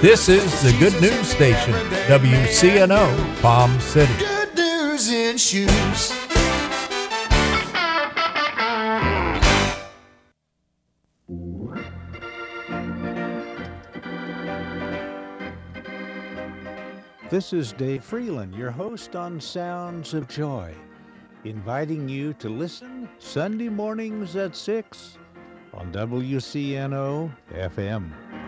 This is the Good News Station, WCNO, Palm City. Good news in shoes. This is Dave Freeland, your host on Sounds of Joy, inviting you to listen Sunday mornings at 6 on WCNO FM.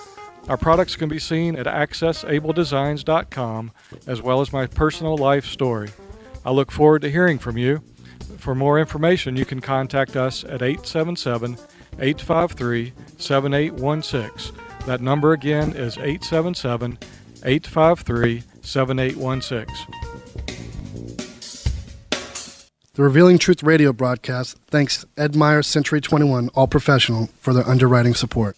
Our products can be seen at accessabledesigns.com as well as my personal life story. I look forward to hearing from you. For more information, you can contact us at 877 853 7816. That number again is 877 853 7816. The Revealing Truth radio broadcast thanks Ed Meyer Century 21 All Professional for their underwriting support.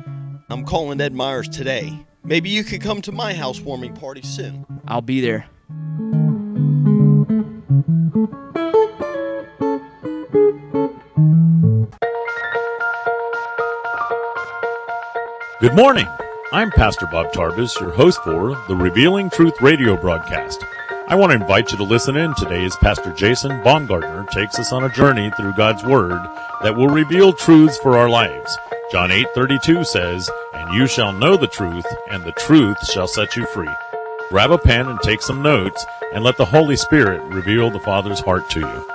I'm calling Ed Myers today. Maybe you could come to my housewarming party soon. I'll be there. Good morning. I'm Pastor Bob Tarvis, your host for the Revealing Truth radio broadcast. I want to invite you to listen in today as Pastor Jason Baumgartner takes us on a journey through God's Word that will reveal truths for our lives. John 8:32 says, "And you shall know the truth, and the truth shall set you free." Grab a pen and take some notes, and let the Holy Spirit reveal the Father's heart to you.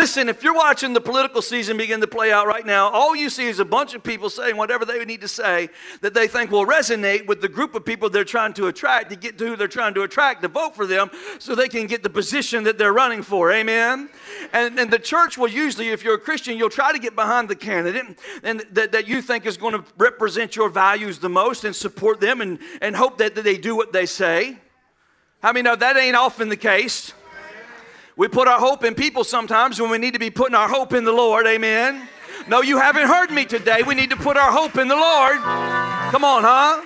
Listen, if you're watching the political season begin to play out right now, all you see is a bunch of people saying whatever they need to say that they think will resonate with the group of people they're trying to attract to get to who they're trying to attract to vote for them so they can get the position that they're running for. Amen? And, and the church will usually, if you're a Christian, you'll try to get behind the candidate and that, that you think is going to represent your values the most and support them and, and hope that, that they do what they say. I mean, know that ain't often the case? We put our hope in people sometimes when we need to be putting our hope in the Lord. Amen. No, you haven't heard me today. We need to put our hope in the Lord. Come on, huh?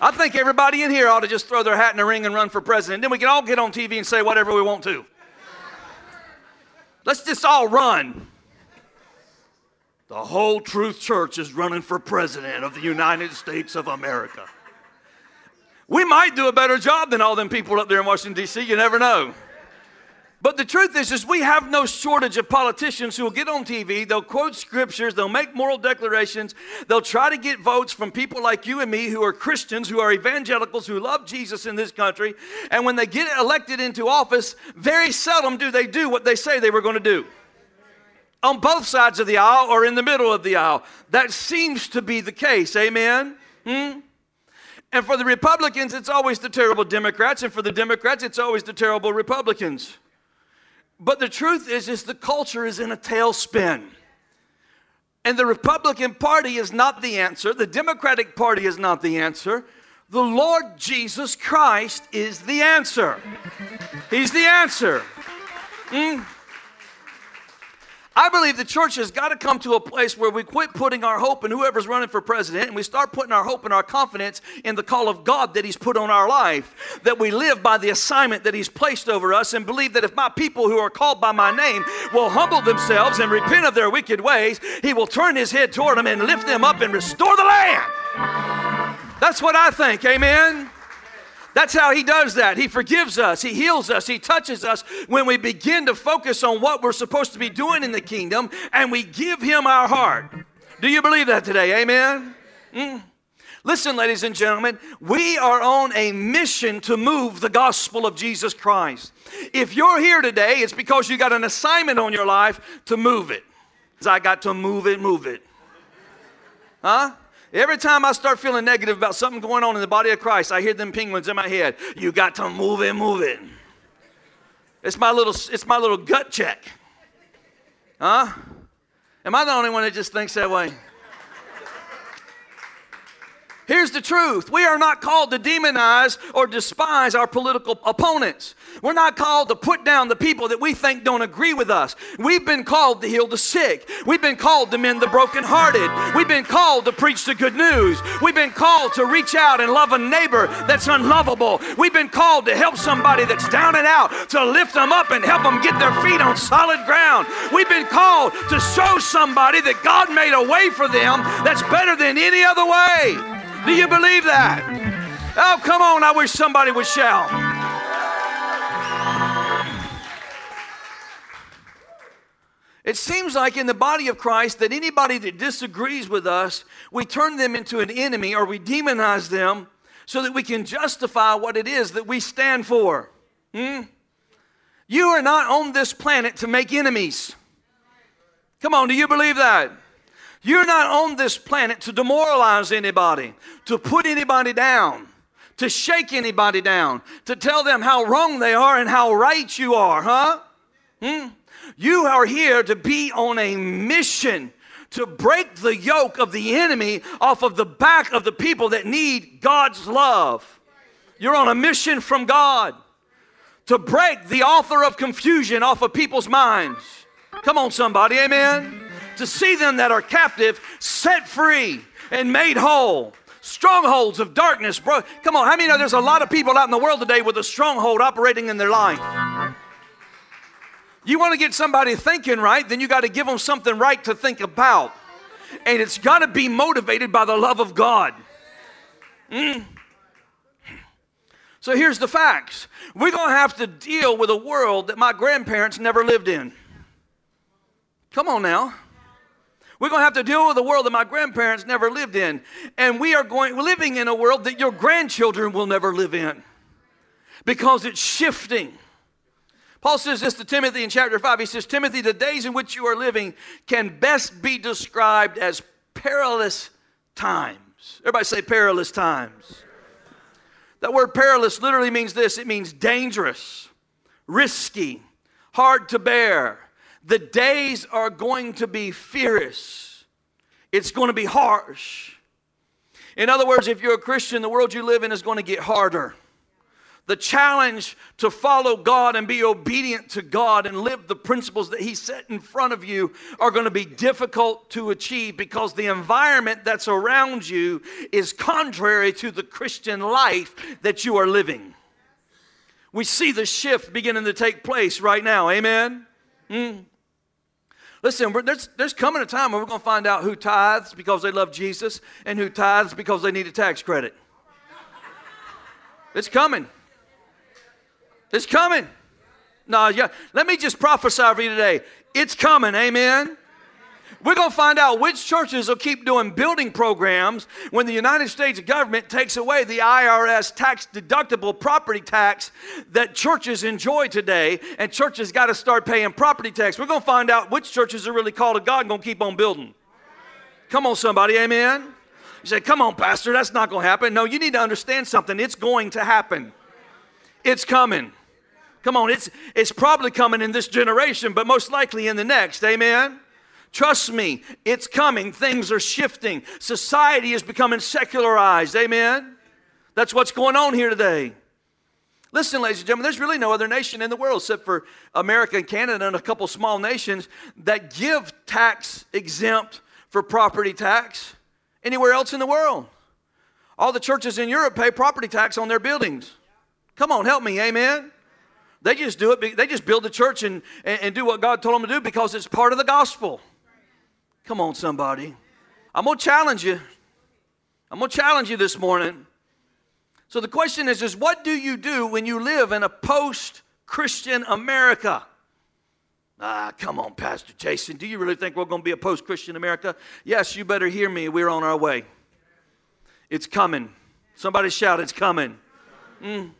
I think everybody in here ought to just throw their hat in the ring and run for president. Then we can all get on TV and say whatever we want to. Let's just all run. The whole Truth Church is running for president of the United States of America. We might do a better job than all them people up there in Washington, D.C. You never know. But the truth is, is we have no shortage of politicians who will get on TV, they'll quote scriptures, they'll make moral declarations, they'll try to get votes from people like you and me who are Christians, who are evangelicals, who love Jesus in this country. And when they get elected into office, very seldom do they do what they say they were going to do. On both sides of the aisle or in the middle of the aisle. That seems to be the case. Amen? Hmm? And for the Republicans, it's always the terrible Democrats, and for the Democrats, it's always the terrible Republicans. But the truth is, is the culture is in a tailspin. And the Republican Party is not the answer. The Democratic Party is not the answer. The Lord Jesus Christ is the answer. He's the answer. Mm. I believe the church has got to come to a place where we quit putting our hope in whoever's running for president and we start putting our hope and our confidence in the call of God that He's put on our life. That we live by the assignment that He's placed over us and believe that if my people who are called by my name will humble themselves and repent of their wicked ways, He will turn His head toward them and lift them up and restore the land. That's what I think. Amen. That's how He does that. He forgives us, He heals us, He touches us when we begin to focus on what we're supposed to be doing in the kingdom and we give Him our heart. Do you believe that today? Amen? Mm. Listen, ladies and gentlemen, we are on a mission to move the gospel of Jesus Christ. If you're here today, it's because you got an assignment on your life to move it. I got to move it, move it. Huh? Every time I start feeling negative about something going on in the body of Christ, I hear them penguins in my head. You got to move it, move it. It's my little, it's my little gut check. Huh? Am I the only one that just thinks that way? Here's the truth we are not called to demonize or despise our political opponents. We're not called to put down the people that we think don't agree with us. We've been called to heal the sick. We've been called to mend the brokenhearted. We've been called to preach the good news. We've been called to reach out and love a neighbor that's unlovable. We've been called to help somebody that's down and out, to lift them up and help them get their feet on solid ground. We've been called to show somebody that God made a way for them that's better than any other way. Do you believe that? Oh, come on, I wish somebody would shout. It seems like in the body of Christ that anybody that disagrees with us, we turn them into an enemy or we demonize them so that we can justify what it is that we stand for. Hmm? You are not on this planet to make enemies. Come on, do you believe that? You're not on this planet to demoralize anybody, to put anybody down, to shake anybody down, to tell them how wrong they are and how right you are, huh? Hmm? You are here to be on a mission to break the yoke of the enemy off of the back of the people that need God's love. You're on a mission from God to break the author of confusion off of people's minds. Come on, somebody, amen to see them that are captive set free and made whole. Strongholds of darkness, bro. Come on, how many know there's a lot of people out in the world today with a stronghold operating in their life? You want to get somebody thinking right, then you got to give them something right to think about. And it's got to be motivated by the love of God. Mm. So here's the facts. We're going to have to deal with a world that my grandparents never lived in. Come on now. We're going to have to deal with a world that my grandparents never lived in. And we are going living in a world that your grandchildren will never live in because it's shifting. Paul says this to Timothy in chapter 5. He says, Timothy, the days in which you are living can best be described as perilous times. Everybody say perilous times. That word perilous literally means this it means dangerous, risky, hard to bear the days are going to be fierce, it's going to be harsh. In other words, if you're a Christian, the world you live in is going to get harder. The challenge to follow God and be obedient to God and live the principles that He set in front of you are going to be difficult to achieve because the environment that's around you is contrary to the Christian life that you are living. We see the shift beginning to take place right now. Amen? Mm. Listen, there's, there's coming a time where we're going to find out who tithes because they love Jesus and who tithes because they need a tax credit. It's coming. It's coming. No, yeah. Let me just prophesy over you today. It's coming, amen. We're going to find out which churches will keep doing building programs when the United States government takes away the IRS tax deductible property tax that churches enjoy today, and churches got to start paying property tax. We're going to find out which churches are really called to God and going to keep on building. Come on, somebody, amen. You say, Come on, Pastor, that's not going to happen. No, you need to understand something. It's going to happen, it's coming. Come on, it's, it's probably coming in this generation, but most likely in the next. Amen. Trust me, it's coming. Things are shifting. Society is becoming secularized. Amen? That's what's going on here today. Listen, ladies and gentlemen, there's really no other nation in the world except for America and Canada and a couple small nations that give tax exempt for property tax anywhere else in the world. All the churches in Europe pay property tax on their buildings. Come on, help me, amen? They just do it, they just build the church and, and, do what God told them to do because it's part of the gospel. Come on, somebody. I'm going to challenge you. I'm going to challenge you this morning. So the question is, is what do you do when you live in a post-Christian America? Ah, come on, Pastor Jason. Do you really think we're going to be a post-Christian America? Yes, you better hear me. We're on our way. It's coming. Somebody shout, it's coming. Mm.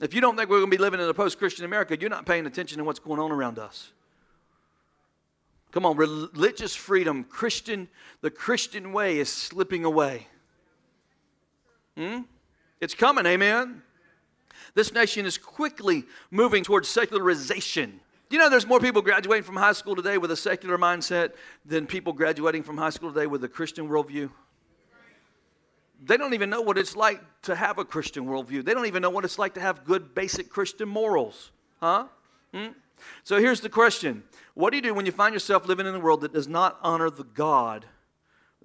If you don't think we're going to be living in a post-Christian America, you're not paying attention to what's going on around us. Come on, religious freedom, Christian, the Christian way is slipping away. Hmm? It's coming, amen. This nation is quickly moving towards secularization. Do you know there's more people graduating from high school today with a secular mindset than people graduating from high school today with a Christian worldview? They don't even know what it's like to have a Christian worldview. They don't even know what it's like to have good, basic Christian morals. Huh? Hmm? So here's the question What do you do when you find yourself living in a world that does not honor the God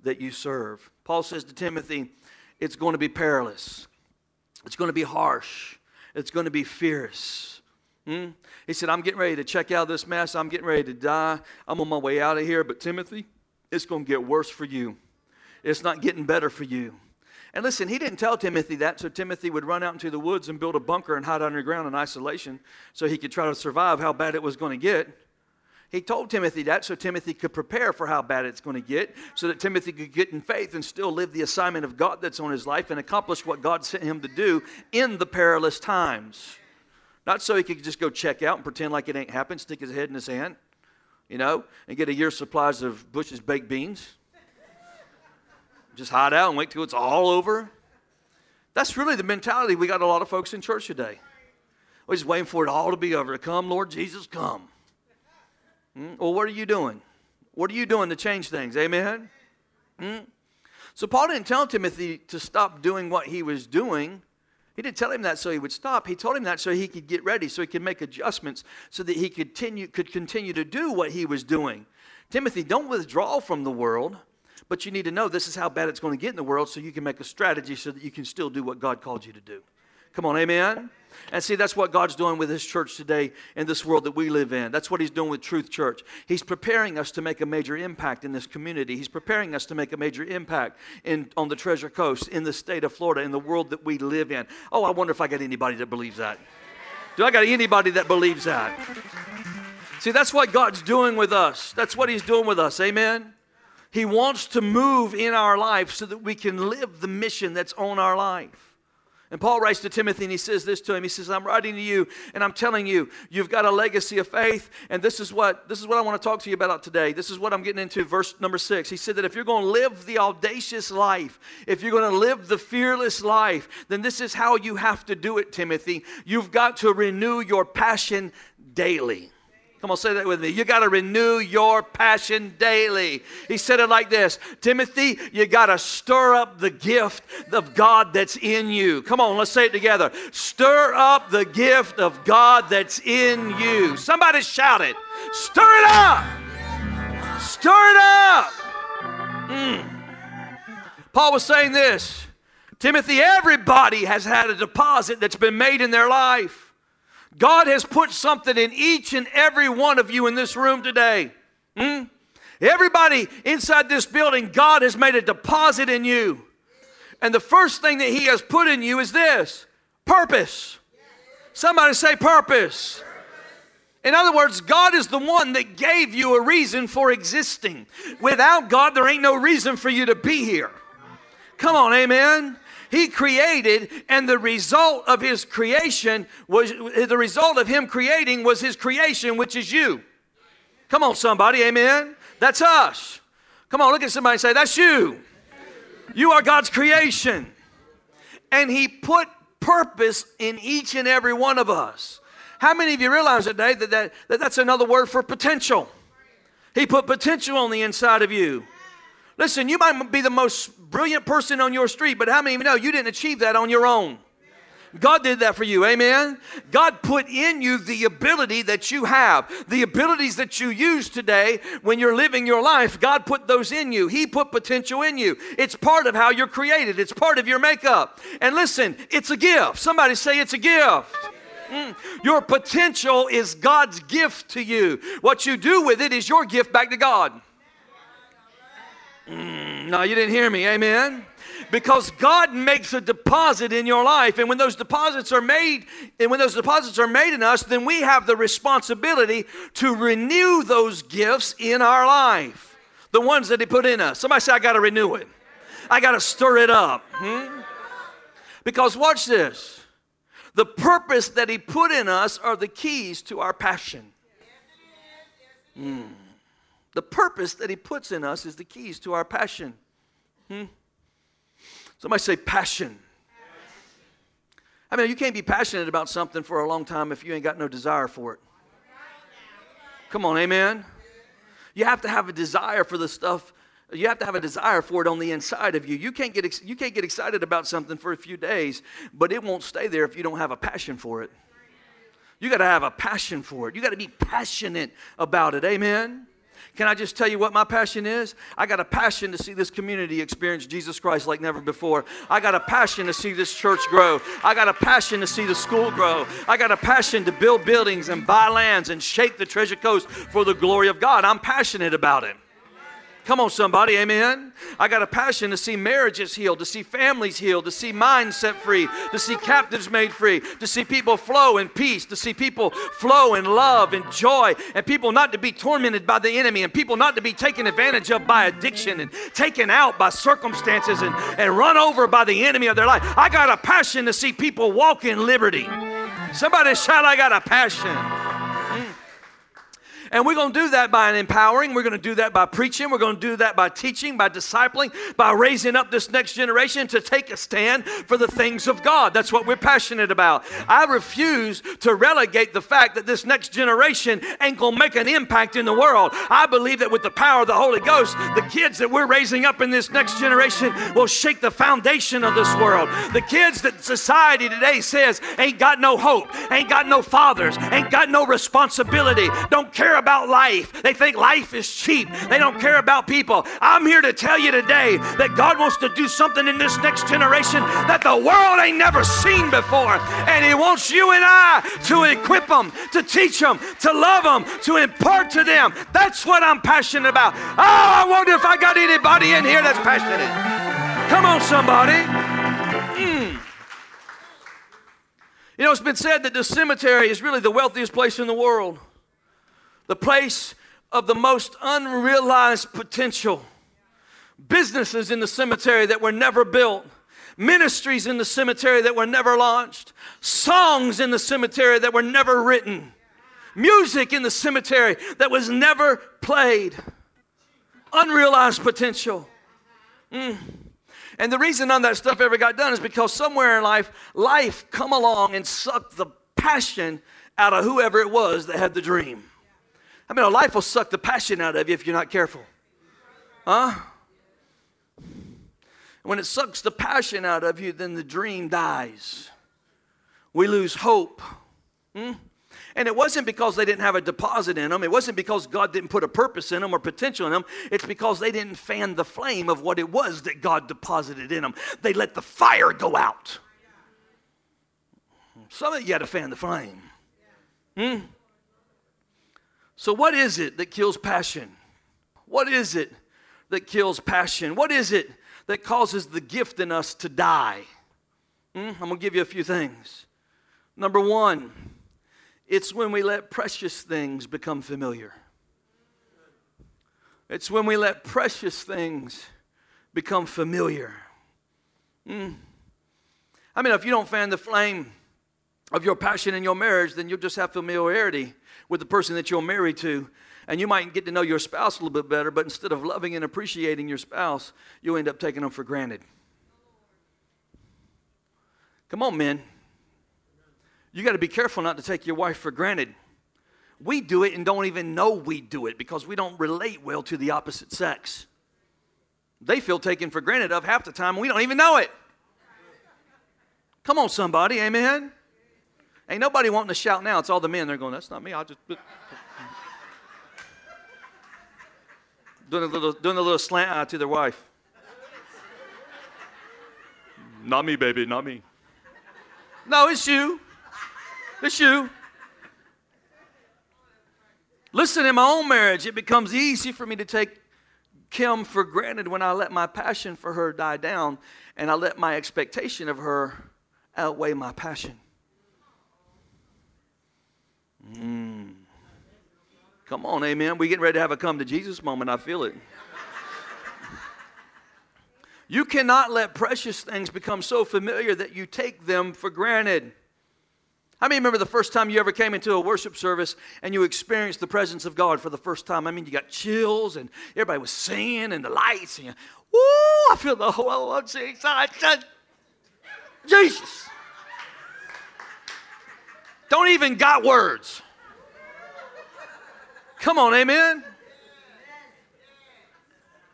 that you serve? Paul says to Timothy, It's going to be perilous, it's going to be harsh, it's going to be fierce. Hmm? He said, I'm getting ready to check out this mess. I'm getting ready to die. I'm on my way out of here. But Timothy, it's going to get worse for you. It's not getting better for you. And listen, he didn't tell Timothy that so Timothy would run out into the woods and build a bunker and hide underground in isolation so he could try to survive how bad it was going to get. He told Timothy that so Timothy could prepare for how bad it's going to get, so that Timothy could get in faith and still live the assignment of God that's on his life and accomplish what God sent him to do in the perilous times. Not so he could just go check out and pretend like it ain't happened, stick his head in his hand, you know, and get a year's supplies of Bush's baked beans just hide out and wait till it's all over. That's really the mentality we got a lot of folks in church today. We're just waiting for it all to be over. Come, Lord Jesus, come. Hmm? Well, what are you doing? What are you doing to change things? Amen? Hmm? So, Paul didn't tell Timothy to stop doing what he was doing. He didn't tell him that so he would stop. He told him that so he could get ready, so he could make adjustments, so that he continue, could continue to do what he was doing. Timothy, don't withdraw from the world. But you need to know this is how bad it's going to get in the world so you can make a strategy so that you can still do what God called you to do. Come on, amen? And see, that's what God's doing with His church today in this world that we live in. That's what He's doing with Truth Church. He's preparing us to make a major impact in this community. He's preparing us to make a major impact in, on the Treasure Coast, in the state of Florida, in the world that we live in. Oh, I wonder if I got anybody that believes that. Do I got anybody that believes that? See, that's what God's doing with us. That's what He's doing with us. Amen? He wants to move in our life so that we can live the mission that's on our life. And Paul writes to Timothy and he says this to him. He says, I'm writing to you and I'm telling you, you've got a legacy of faith. And this is what this is what I want to talk to you about today. This is what I'm getting into, verse number six. He said that if you're going to live the audacious life, if you're going to live the fearless life, then this is how you have to do it, Timothy. You've got to renew your passion daily. Come on, say that with me. You got to renew your passion daily. He said it like this Timothy, you got to stir up the gift of God that's in you. Come on, let's say it together. Stir up the gift of God that's in you. Somebody shout it. Stir it up. Stir it up. Mm. Paul was saying this Timothy, everybody has had a deposit that's been made in their life. God has put something in each and every one of you in this room today. Hmm? Everybody inside this building, God has made a deposit in you. And the first thing that He has put in you is this purpose. Somebody say purpose. In other words, God is the one that gave you a reason for existing. Without God, there ain't no reason for you to be here. Come on, amen. He created, and the result of his creation was the result of him creating was his creation, which is you. Come on, somebody, amen. That's us. Come on, look at somebody and say, That's you. You are God's creation. And he put purpose in each and every one of us. How many of you realize today that, that, that that's another word for potential? He put potential on the inside of you. Listen, you might be the most brilliant person on your street, but how many of you know you didn't achieve that on your own? God did that for you, amen? God put in you the ability that you have, the abilities that you use today when you're living your life. God put those in you. He put potential in you. It's part of how you're created, it's part of your makeup. And listen, it's a gift. Somebody say it's a gift. Mm. Your potential is God's gift to you. What you do with it is your gift back to God. No, you didn't hear me. Amen. Because God makes a deposit in your life, and when those deposits are made, and when those deposits are made in us, then we have the responsibility to renew those gifts in our life. The ones that He put in us. Somebody say, I got to renew it. I got to stir it up. Hmm? Because watch this. The purpose that He put in us are the keys to our passion. Mm. The purpose that He puts in us is the keys to our passion. Hmm? Somebody say passion. I mean, you can't be passionate about something for a long time if you ain't got no desire for it. Come on, amen. You have to have a desire for the stuff. You have to have a desire for it on the inside of you. You can't get you can't get excited about something for a few days, but it won't stay there if you don't have a passion for it. You got to have a passion for it. You got to be passionate about it. Amen. Can I just tell you what my passion is? I got a passion to see this community experience Jesus Christ like never before. I got a passion to see this church grow. I got a passion to see the school grow. I got a passion to build buildings and buy lands and shake the treasure coast for the glory of God. I'm passionate about it. Come on, somebody, amen. I got a passion to see marriages healed, to see families healed, to see minds set free, to see captives made free, to see people flow in peace, to see people flow in love and joy, and people not to be tormented by the enemy, and people not to be taken advantage of by addiction and taken out by circumstances and, and run over by the enemy of their life. I got a passion to see people walk in liberty. Somebody shout, I got a passion. And we're going to do that by empowering. We're going to do that by preaching. We're going to do that by teaching, by discipling, by raising up this next generation to take a stand for the things of God. That's what we're passionate about. I refuse to relegate the fact that this next generation ain't going to make an impact in the world. I believe that with the power of the Holy Ghost, the kids that we're raising up in this next generation will shake the foundation of this world. The kids that society today says ain't got no hope, ain't got no fathers, ain't got no responsibility, don't care care about life. They think life is cheap. They don't care about people. I'm here to tell you today that God wants to do something in this next generation that the world ain't never seen before. And He wants you and I to equip them, to teach them, to love them, to impart to them. That's what I'm passionate about. Oh, I wonder if I got anybody in here that's passionate. Come on, somebody. Mm. You know, it's been said that the cemetery is really the wealthiest place in the world the place of the most unrealized potential. Businesses in the cemetery that were never built, ministries in the cemetery that were never launched, songs in the cemetery that were never written, music in the cemetery that was never played. Unrealized potential. Mm. And the reason none of that stuff ever got done is because somewhere in life, life come along and sucked the passion out of whoever it was that had the dream. I mean, a life will suck the passion out of you if you're not careful. Huh? When it sucks the passion out of you, then the dream dies. We lose hope. Hmm? And it wasn't because they didn't have a deposit in them. It wasn't because God didn't put a purpose in them or potential in them. It's because they didn't fan the flame of what it was that God deposited in them. They let the fire go out. Some of you had to fan the flame. Hmm? So, what is it that kills passion? What is it that kills passion? What is it that causes the gift in us to die? Hmm? I'm going to give you a few things. Number one, It's when we let precious things become familiar. It's when we let precious things become familiar. Mm. I mean, if you don't fan the flame of your passion in your marriage, then you'll just have familiarity with the person that you're married to. And you might get to know your spouse a little bit better, but instead of loving and appreciating your spouse, you'll end up taking them for granted. Come on, men. You got to be careful not to take your wife for granted. We do it and don't even know we do it because we don't relate well to the opposite sex. They feel taken for granted of half the time, and we don't even know it. Come on, somebody, amen? Ain't nobody wanting to shout now. It's all the men. They're going, that's not me. I'll just. doing a little, doing a little slant eye to their wife. not me, baby, not me. No, it's you. It's you. Listen, in my own marriage, it becomes easy for me to take Kim for granted when I let my passion for her die down and I let my expectation of her outweigh my passion. Mm. Come on, amen. We're getting ready to have a come to Jesus moment. I feel it. You cannot let precious things become so familiar that you take them for granted. How many remember the first time you ever came into a worship service and you experienced the presence of God for the first time? I mean, you got chills and everybody was singing and the lights and you, woo, I feel the whole Jesus. Jesus. Don't even got words. Come on, amen.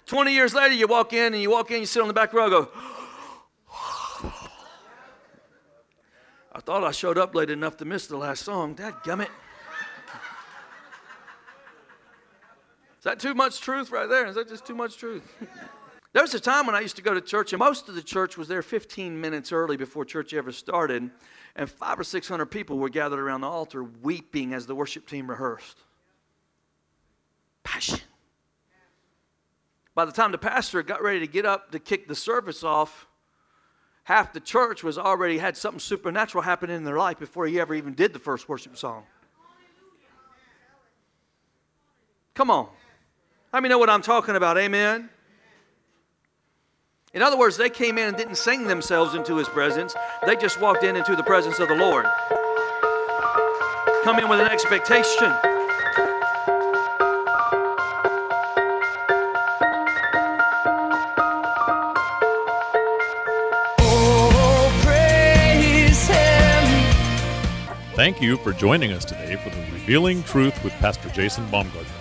20 years later, you walk in and you walk in, you sit on the back row, go, I thought I showed up late enough to miss the last song. Dad gummit. Is that too much truth right there? Is that just too much truth? there was a time when I used to go to church, and most of the church was there 15 minutes early before church ever started, and five or 600 people were gathered around the altar weeping as the worship team rehearsed. Passion. By the time the pastor got ready to get up to kick the service off, half the church was already had something supernatural happening in their life before he ever even did the first worship song. Come on. Let me know what I'm talking about. Amen. In other words, they came in and didn't sing themselves into his presence. They just walked in into the presence of the Lord. Come in with an expectation. Oh, Thank you for joining us today for the Revealing Truth with Pastor Jason Baumgartner.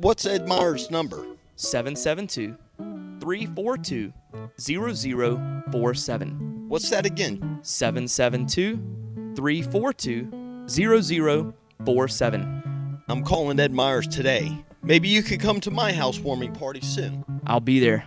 What's Ed Meyer's number? 772 342 0047. What's that again? 772 342 0047. I'm calling Ed Myers today. Maybe you could come to my housewarming party soon. I'll be there.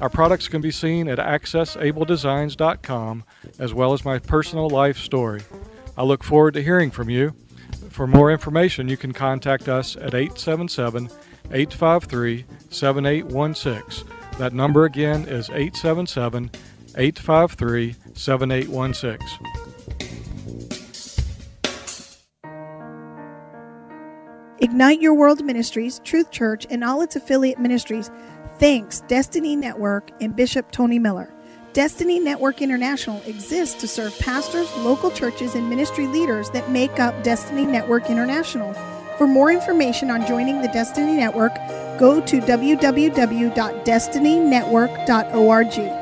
Our products can be seen at accessabledesigns.com as well as my personal life story. I look forward to hearing from you. For more information, you can contact us at 877 853 7816. That number again is 877 853 7816. Ignite Your World Ministries, Truth Church, and all its affiliate ministries thanks Destiny Network and Bishop Tony Miller. Destiny Network International exists to serve pastors, local churches, and ministry leaders that make up Destiny Network International. For more information on joining the Destiny Network, go to www.destinynetwork.org.